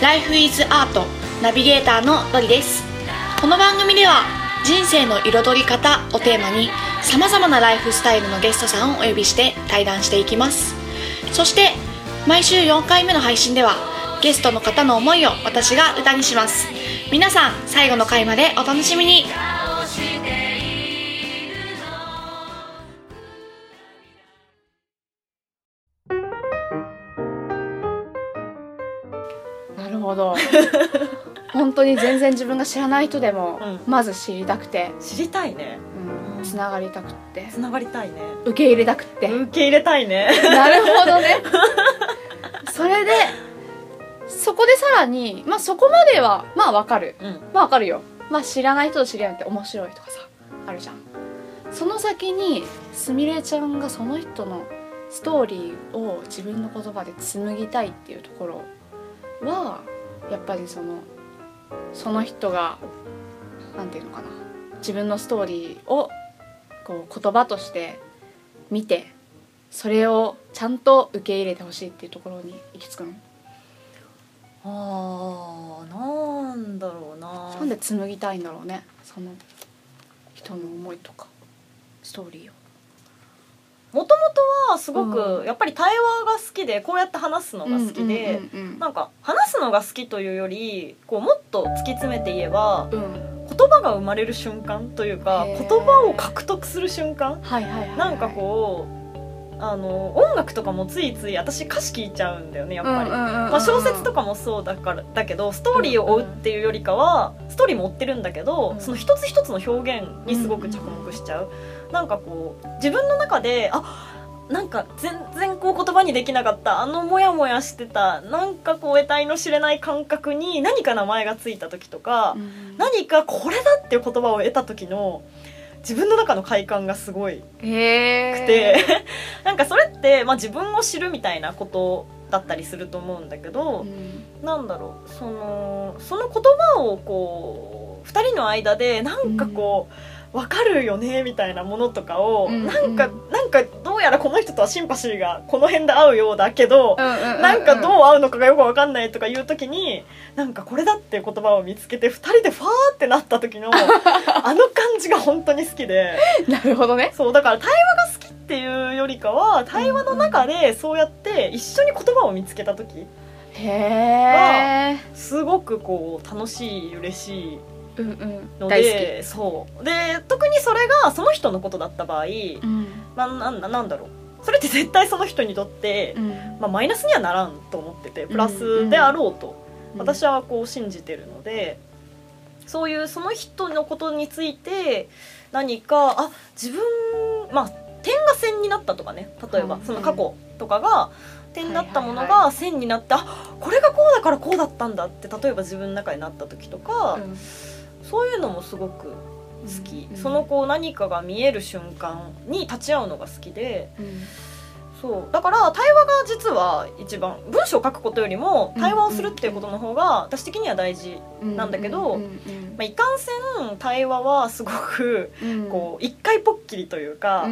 Life is Art ナビゲーターのロリです。この番組では人生の彩り方をテーマにさまざまなライフスタイルのゲストさんをお呼びして対談していきます。そして毎週4回目の配信ではゲストの方の思いを私が歌にします。皆さん最後の回までお楽しみに。るほど。本当に全然自分が知らない人でも、うん。まず知りたくて、知りたいね。うん、つながりたくって。つながりたいね。受け入れたくって、受け入れたいね。なるほどね。それでそこでさらにまあそこまではまあわかる。うん。まあわかるよ。まあ知らない人と知り合うって面白いとかさあるじゃん。その先にすみれちゃんがその人のストーリーを自分の言葉で紡ぎたいっていうところはやっぱりそのその人がなんていうのかな自分のストーリーをこう言葉として見てそれをちゃんと受け入れてほしいっていうところに行き着くの。あーなんだろうな。なんで紡ぎたいんだろうねその人の思いとかストーリーをもともとはすごうん。くやっぱり対話が好きでこうやって話すのが好きでなんか話すのが好きというよりこうもっと突き詰めて言えば言葉が生まれる瞬間というか言葉を獲得する瞬間。なんかこうあの音楽とかもついつい私歌詞聞いちゃうんだよねやっぱり。まあ、小説とかかもそうだからだけどストーリーを追うっていうよりかはストーリーも追ってるんだけど、うん。その一つ一つの表現にすごく着目しちゃう、なんかこう自分の中であなんか全然こう言葉にできなかったあのモヤモヤしてたなんかこう得体の知れない感覚に何か名前がついた時とか、何かこれだっていう言葉を得た時の自分の中の快感がすごいくて なんかそれって、まあ、自分を知るみたいなことだったりすると思うんだけど、なんだろうそのその言葉をこう2人の間でなんかこう、分かるよねみたいなものとかを、うんなんかなんかどうやらこの人とはシンパシーがこの辺で合うようだけど、なんかどう合うのかがよく分かんないとかいう時になんかこれだっていう言葉を見つけて2人でファーってなった時の あの感じが本当に好きで。う んなるほどね。そうだから対話が好きっていうよりかは対話の中でそうやって一緒に言葉を見つけた時へえすごくこう楽しい嬉しいうんうん。の大好でそう。で特にそれがその人のことだった場合、きうん。まあ、ななんだろう。それって絶対その人にとって、うん。まあ、マイナスにはならんと思っててプラスであろうと、私はこう信じてるのでそういうその人のことについて何かあ自分まあ点が線になったとかね例えばうん。その過去とかが点だったものはいはいが線になって、あこれがこうだからこうだったんだって例えば自分の中になった時とか、うんそういうのもすごく好き、うんそのこう何かが見える瞬間に立ち会うのが好きで。うん。そう。だから対話が実は一番文章を書くことよりも対話をするっていうことの方が私的には大事、なんだけどまあ、いかんせん対話はすごくうん。こう一回ぽっきりというか、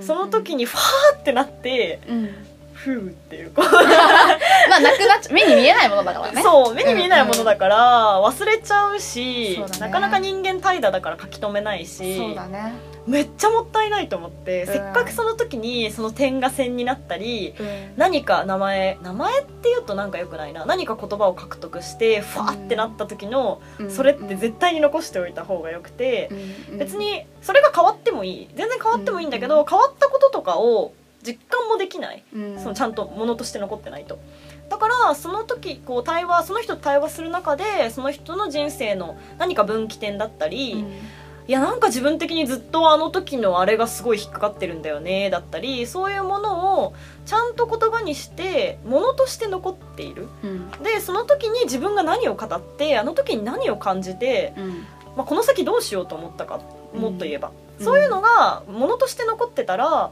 その時にファーってなってうんふーっていうこう。まあなくなっちゃ目に見えないものだからね。そう目に見えないものだから忘れちゃうしそうだね。なかなか人間怠惰だから書き留めないしそうだね。めっちゃもったいないと思って、うん。せっかくその時にその点が線になったりうん。何か名前名前っていうとなんかよくないな。何か言葉を獲得してファーってなった時の、それって絶対に残しておいた方がよくて、うん別にそれが変わってもいい。全然変わってもいいんだけど、変わったこととかを実感もできない、うん。そのちゃんとものとして残ってないと。だからその時こう対話その人と対話する中でその人の人生の何か分岐点だったり、うん。いやなんか自分的にずっとあの時のあれがすごい引っかかってるんだよねだったりそういうものをちゃんと言葉にしてものとして残っている。うん。でその時に自分が何を語ってあの時に何を感じて、うん。まあ、この先どうしようと思ったかもっと言えば、うん。そういうのがものとして残ってたら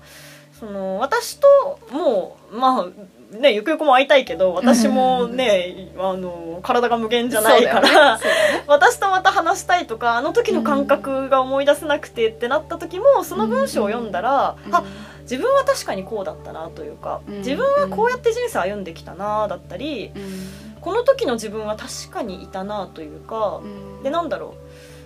その私ともうまあねゆくゆくも会いたいけど私もね、あの体が無限じゃないから、ね。ね。私とまた話したいとかあの時の感覚が思い出せなくてってなった時もその文章を読んだら、うん。あ自分は確かにこうだったなというか、うん。自分はこうやって人生歩んできたなだったり、うん。この時の自分は確かにいたなというか、うん。でなんだろ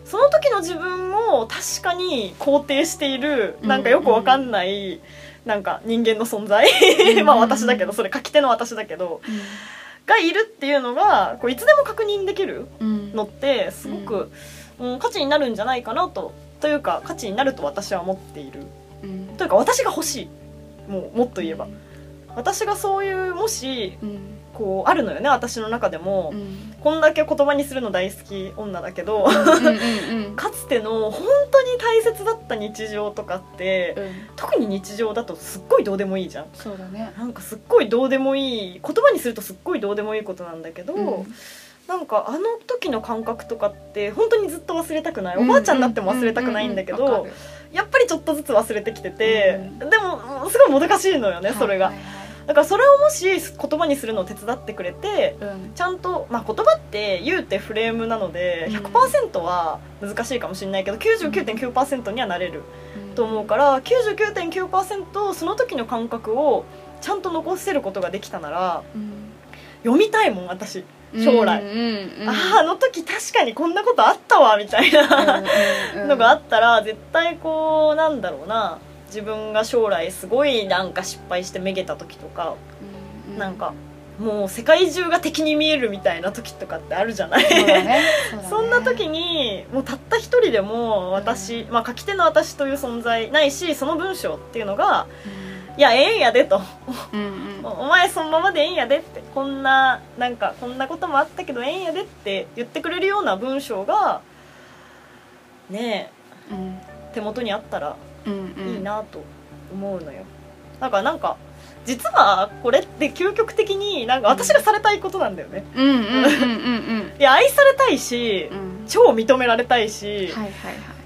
う。その時の自分も確かに肯定しているなんかよくわかんない、なんか人間の存在。うん。まあ私だけどそれ書き手の私だけどがいるっていうのがこういつでも確認できるうん。のってすごく、うん価値になるんじゃないかなとというか価値になると私は思っている。うん。というか私が欲しい。もうもっと言えば。私がそういうもしうんこうあるのよね私の中でも、うん。こんだけ言葉にするの大好き女だけど かつての本当に大切だった日常とかってうん。特に日常だとすっごいどうでもいいじゃん。そうだね。なんかすっごいどうでもいい言葉にするとすっごいどうでもいいことなんだけど、うん。なんかあの時の感覚とかって本当にずっと忘れたくない。おばあちゃんになっても忘れたくないんだけどやっぱりちょっとずつ忘れてきてて、うでもすごいもどかしいのよねそれが、はい。はいだからそれをもし言葉にするのを手伝ってくれてはいうん。ちゃんと、まあ、言葉って言うてフレームなのでうん。100%は難しいかもしれないけど99.9%にはなれると思うから99.9%その時の感覚をちゃんと残せることができたならうん。読みたいもん私、将来うん。うんうんあああの時確かにこんなことあったわみたいなのがあったら絶対こうなん。だろうな自分が将来すごいなんか失敗してめげた時とかなんかもう世界中が敵に見えるみたいな時とかってあるじゃない？そね。そね。そんな時にもうたった一人でも私、まあ書き手の私という存在ないしその文章っていうのがいやええんやでと。うんうん。お前そのままでええんやでってこんななんかこんなこともあったけどええんやでって言ってくれるような文章がねうん。え手元にあったらうんうんいいなと思うのよ。だからなんか実はこれって究極的になんか私がされたいことなんだよね。いや愛されたいしうん。超認められたいし、はいはいはい。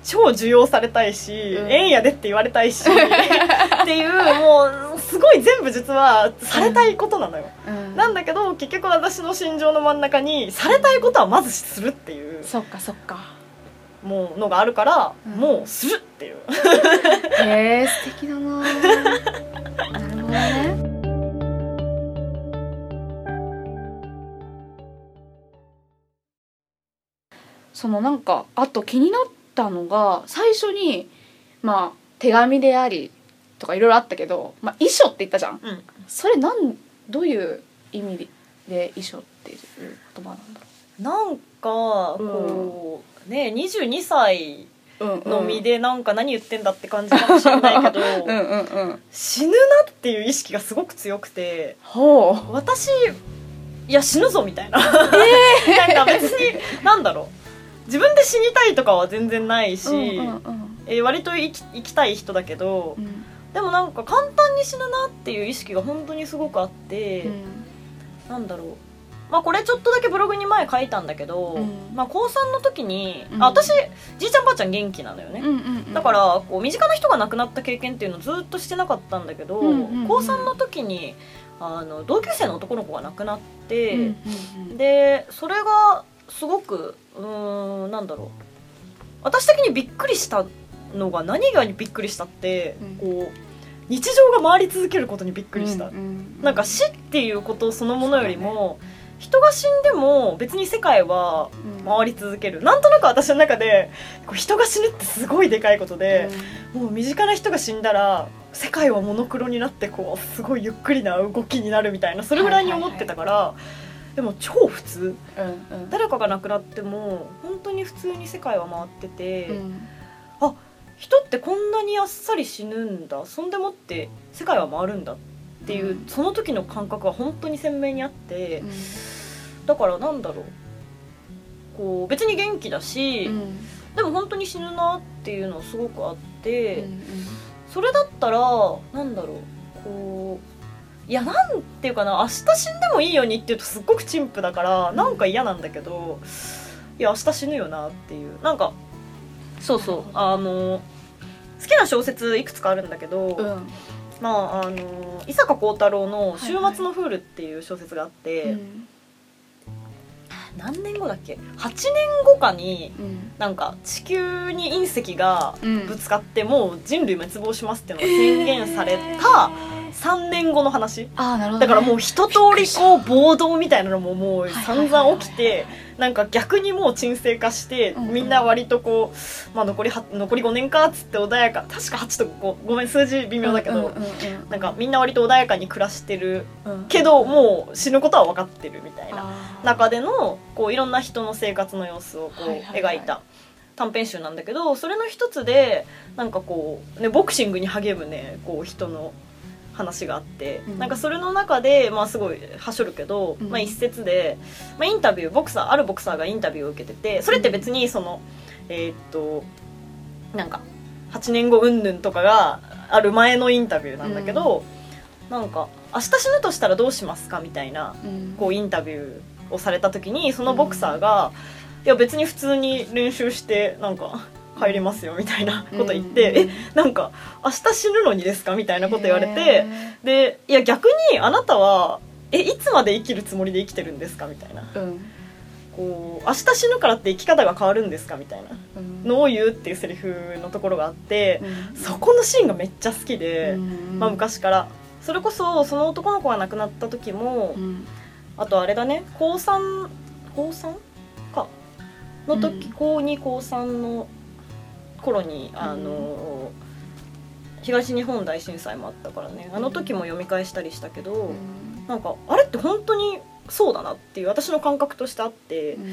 超受容されたいし、うん。ええんやでって言われたいし っていうもうすごい全部実はされたいことなのよ、うん。なんだけど結局私の心情の真ん中にされたいことはまずするっていう。そっかそっかもうのがあるから、うん。もうするっていう。へえ素敵だな。なるほどね。そのなんかあと気になったのが最初にまあ手紙でありとかいろいろあったけど、まあ、遺書って言ったじゃん。うん。それなんどういう意味で遺書っていう言葉なんだなんかこう、ね22歳の身でなんか何言ってんだって感じかもしれないけど、死ぬなっていう意識がすごく強くて私いや死ぬぞみたいな、なんか別になんだろう。自分で死にたいとかは全然ないし、うんうんうん。えー割と生き生きたい人だけどうん。でもなんか簡単に死ぬなっていう意識が本当にすごくあって、うん。なんだろうまあこれちょっとだけブログに前書いたんだけど、うん。まあ高3の時に、うん。あ私じいちゃんばあちゃん元気なのよね、うんうんうん。だからこう身近な人が亡くなった経験っていうのをずっとしてなかったんだけど、うんうんうん高3の時にあの同級生の男の子が亡くなって、うんうんうんでそれがすごくうーんなんだろう。私的にびっくりしたのが何がびっくりしたって、うん。こう日常が回り続けることにびっくりした、うんうんなんか死っていうことそのものよりも、人が死んでも別に世界はうん。回り続ける。なんとなく私の中でこう人が死ぬってすごいでかいことで、もう身近な人が死んだら世界はモノクロになってこうすごいゆっくりな動きになるみたいなそれぐらいに思ってたから、でも超普通。うんうん。誰かが亡くなっても本当に普通に世界は回ってて、うん。人ってこんなにあっさり死ぬんだ。そんでもって世界は回るんだっていう、うん。その時の感覚は本当に鮮明にあって、うん。だからなんだろう。こう別に元気だし、うん。でも本当に死ぬなっていうのすごくあって、うんそれだったらなんだろう。こういやなんていうかな明日死んでもいいようにって言うとすっごく陳腐だからなんか嫌なんだけどいや明日死ぬよなっていう。なんかそうそう。あの好きな小説いくつかあるんだけど、うんまああの伊坂幸太郎の「週はいはい末のフール」っていう小説があって、うん何年後だっけ？8年後かにうん。なんか地球に隕石がうん。ぶつかってもう人類滅亡しますっていうのが宣言された3年後の話。ああなるほど、ね、だからもう一通りこう暴動みたいなのももう散々起きてなんか逆にもう沈静化してうんうん。みんな割とこう、まあ、残りは残り5年かっつって穏やか確か8と5ごめん数字微妙だけど、なんかみんな割と穏やかに暮らしてるうん。けどもう死ぬことは分かってるみたいな中でのこういろんな人の生活の様子をこう描いた短編集なんだけどそれの一つでなんかこう、ね、ボクシングに励むねこう人の話があって、うん。なんかそれの中で、まあ、すごいはしょるけど、うん。まあ、一節で、まあ、インタビューボクサーあるボクサーがインタビューを受けててそれって別にそのえーっとなんか8年後うんぬんとかがある前のインタビューなんだけど、なんか「明日死ぬとしたらどうしますか?」みたいなうん。こうインタビューをされた時にそのボクサーが「いや別に普通に練習してなんか帰りますよ」みたいなこと言って「うんえなんか明日死ぬのにですか?」みたいなこと言われてへでいや逆にあなたは「えいつまで生きるつもりで生きてるんですか?」みたいなーうんこう「明日死ぬからって生き方が変わるんですか?」みたいなうんのを言うっていうセリフのところがあってうんそこのシーンがめっちゃ好きで。うんまあ、昔からそれこそその男の子が亡くなった時も、うんあとあれだね高3高 3? かの時、うん高2高3の頃にあの、東日本大震災もあったからね。あの時も読み返したりしたけど、うん。なんかあれって本当にそうだなっていう私の感覚としてあって、うん。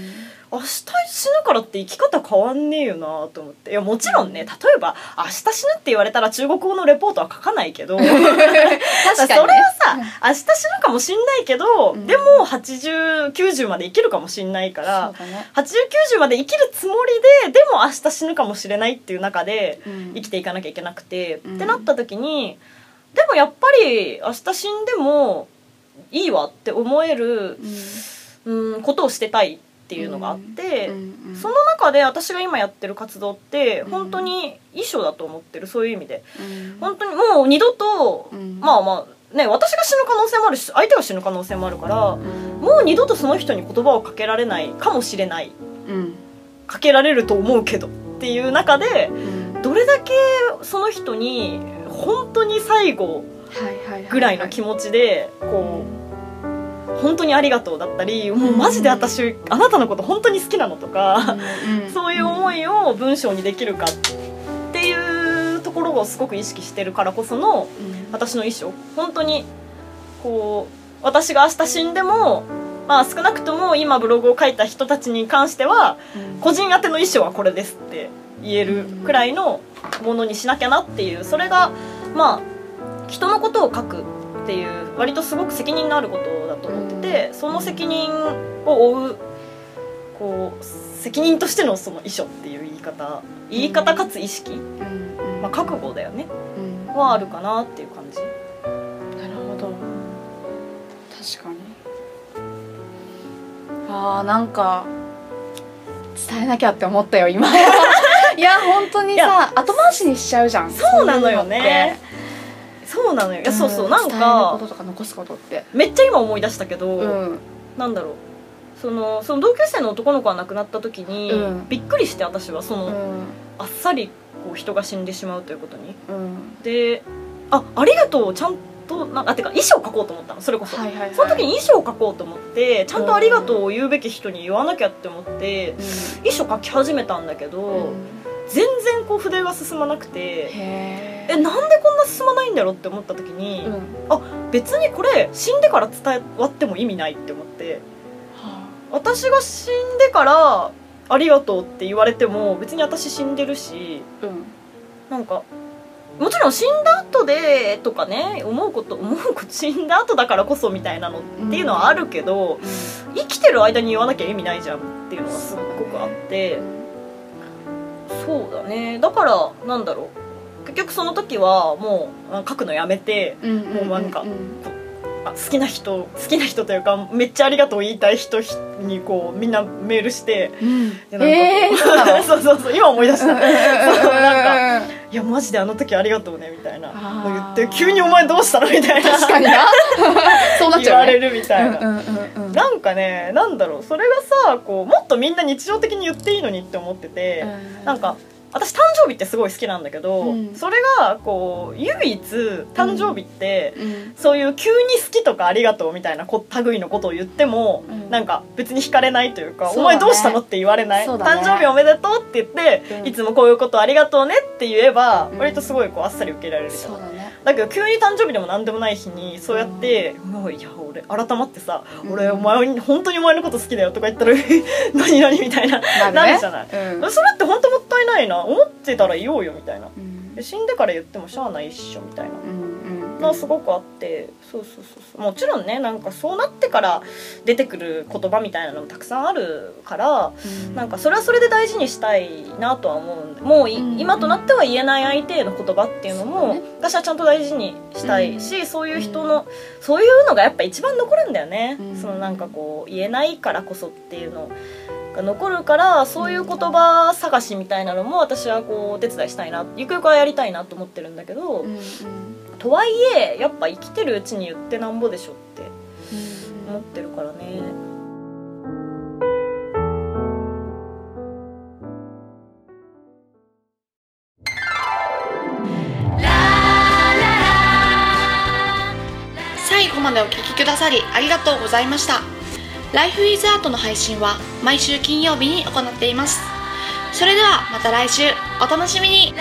明日死ぬからって生き方変わんねえよなと思って。いやもちろんね例えば明日死ぬって言われたら中国語のレポートは書かないけど 確かにね。それはさ、明日死ぬかもしんないけど、うん。でも8090まで生きるかもしんないからね。8090まで生きるつもりででも明日死ぬかもしれないっていう中でうん。生きていかなきゃいけなくて、うん。ってなった時にでもやっぱり明日死んでもいいわって思える、うん、ことをしてたいっていうのがあって。その中で私が今やってる活動ってうん。本当に衣装だと思ってるそういう意味で。うん。本当にもう二度と、うん。まあまあね私が死ぬ可能性もあるし相手が死ぬ可能性もあるからうん。もう二度とその人に言葉をかけられないかもしれない。うん。かけられると思うけどっていう中でうん。どれだけその人に本当に最後ぐらいの気持ちでこう本当にありがとうだったりもうマジで私あなたのこと本当に好きなのとかそういう思いを文章にできるかっていうところをすごく意識してるからこそのうん。私の衣装本当にこう私が明日死んでもまあ少なくとも今ブログを書いた人たちに関してはうん。個人宛ての衣装はこれですって言えるくらいのものにしなきゃなっていうそれがまあ人のことを書くっていう割とすごく責任のあることだと思っててその責任を負うこう責任としてのその遺書っていう言い方言い方かつ意識、まあ、覚悟だよね。うん。はあるかなっていう感じ。なるほど。確かに。あーなんか伝えなきゃって思ったよ今。いや本当にさ後回しにしちゃうじゃん。そうなのよねそうなのよ。いやそうそう。なん伝えるこかととか残すことって。めっちゃ今思い出したけど、うん。なんだろう。そのその同級生の男の子が亡くなった時に、うん。びっくりして私はその、うん。あっさりこう人が死んでしまうということに。うん。であありがとうちゃんとなんかあてか衣装書こうと思ったの。それこそ、はいはいはい。その時に衣装書こうと思ってちゃんとありがとうを言うべき人に言わなきゃって思って衣装書き始めたんだけど、うん全然こう筆が進まなくてへえなんでこんな進まないんだろうって思った時に、うん。別にこれ死んでから伝わっても意味ないって思って。は私が死んでからありがとうって言われても別に私死んでるしあうん。なんかもちろん死んだ後でとかね思うこと思うこと死んだ後だからこそみたいなのっていうのはあるけど、生きてる間に言わなきゃ意味ないじゃんっていうのがすっごくあってそうだね。だからなんだろう。結局その時はもうあ書くのやめてうんもうなんか好きな人好きな人というかめっちゃありがとう言いたい人にこうみんなメールしてうん。えー？そうそうそうそう今思い出した。そうなんかかいやマジであの時ありがとうねみたいな言って急にお前どうしたの？みたいな。確かにな。そうなっち言われゃうねるみたいな、うんうんうんうんなんかねなんだろうそれがさこうもっとみんな日常的に言っていいのにって思ってて、うん。なんか私誕生日ってすごい好きなんだけど、うん。それがこう唯一誕生日って、うん。そういう急に好きとかありがとうみたいなこ類のことを言っても、うん。なんか別に惹かれないというか「そうだね。お前どうしたの?」って言われない、ね。誕生日おめでとうって言って、うん。いつもこういうことありがとうねって言えば、うん。割とすごいこうあっさり受けられるじゃんだけど急に誕生日でも何でもない日にそうやって「もういや俺改まってさ、うん。俺お前に本当にお前のこと好きだよ」とか言ったら「え 何何?」みたいな、なるね。じゃない。うん。それって本当もったいないな。思ってたら言おうよみたいな。死んでから言ってもしゃあないっしょみたいなうんうんのすごくあってそうそうそうそう。もちろんねなんかそうなってから出てくる言葉みたいなのもたくさんあるからうん。なんかそれはそれで大事にしたいなとは思うんでもうい、うん今となっては言えない相手への言葉っていうのもね。私はちゃんと大事にしたいし、そういう人の、そういうのがやっぱ一番残るんだよね、うん。そのなんかこう言えないからこそっていうのが残るからそういう言葉探しみたいなのも私はこうお手伝いしたいなゆくゆくはやりたいなと思ってるんだけど、とはいえやっぱ生きてるうちに言ってなんぼでしょってうん思ってるからね。最後までお聞きくださりありがとうございました。Life is Art の配信は毎週金曜日に行っています。それではまた来週お楽しみに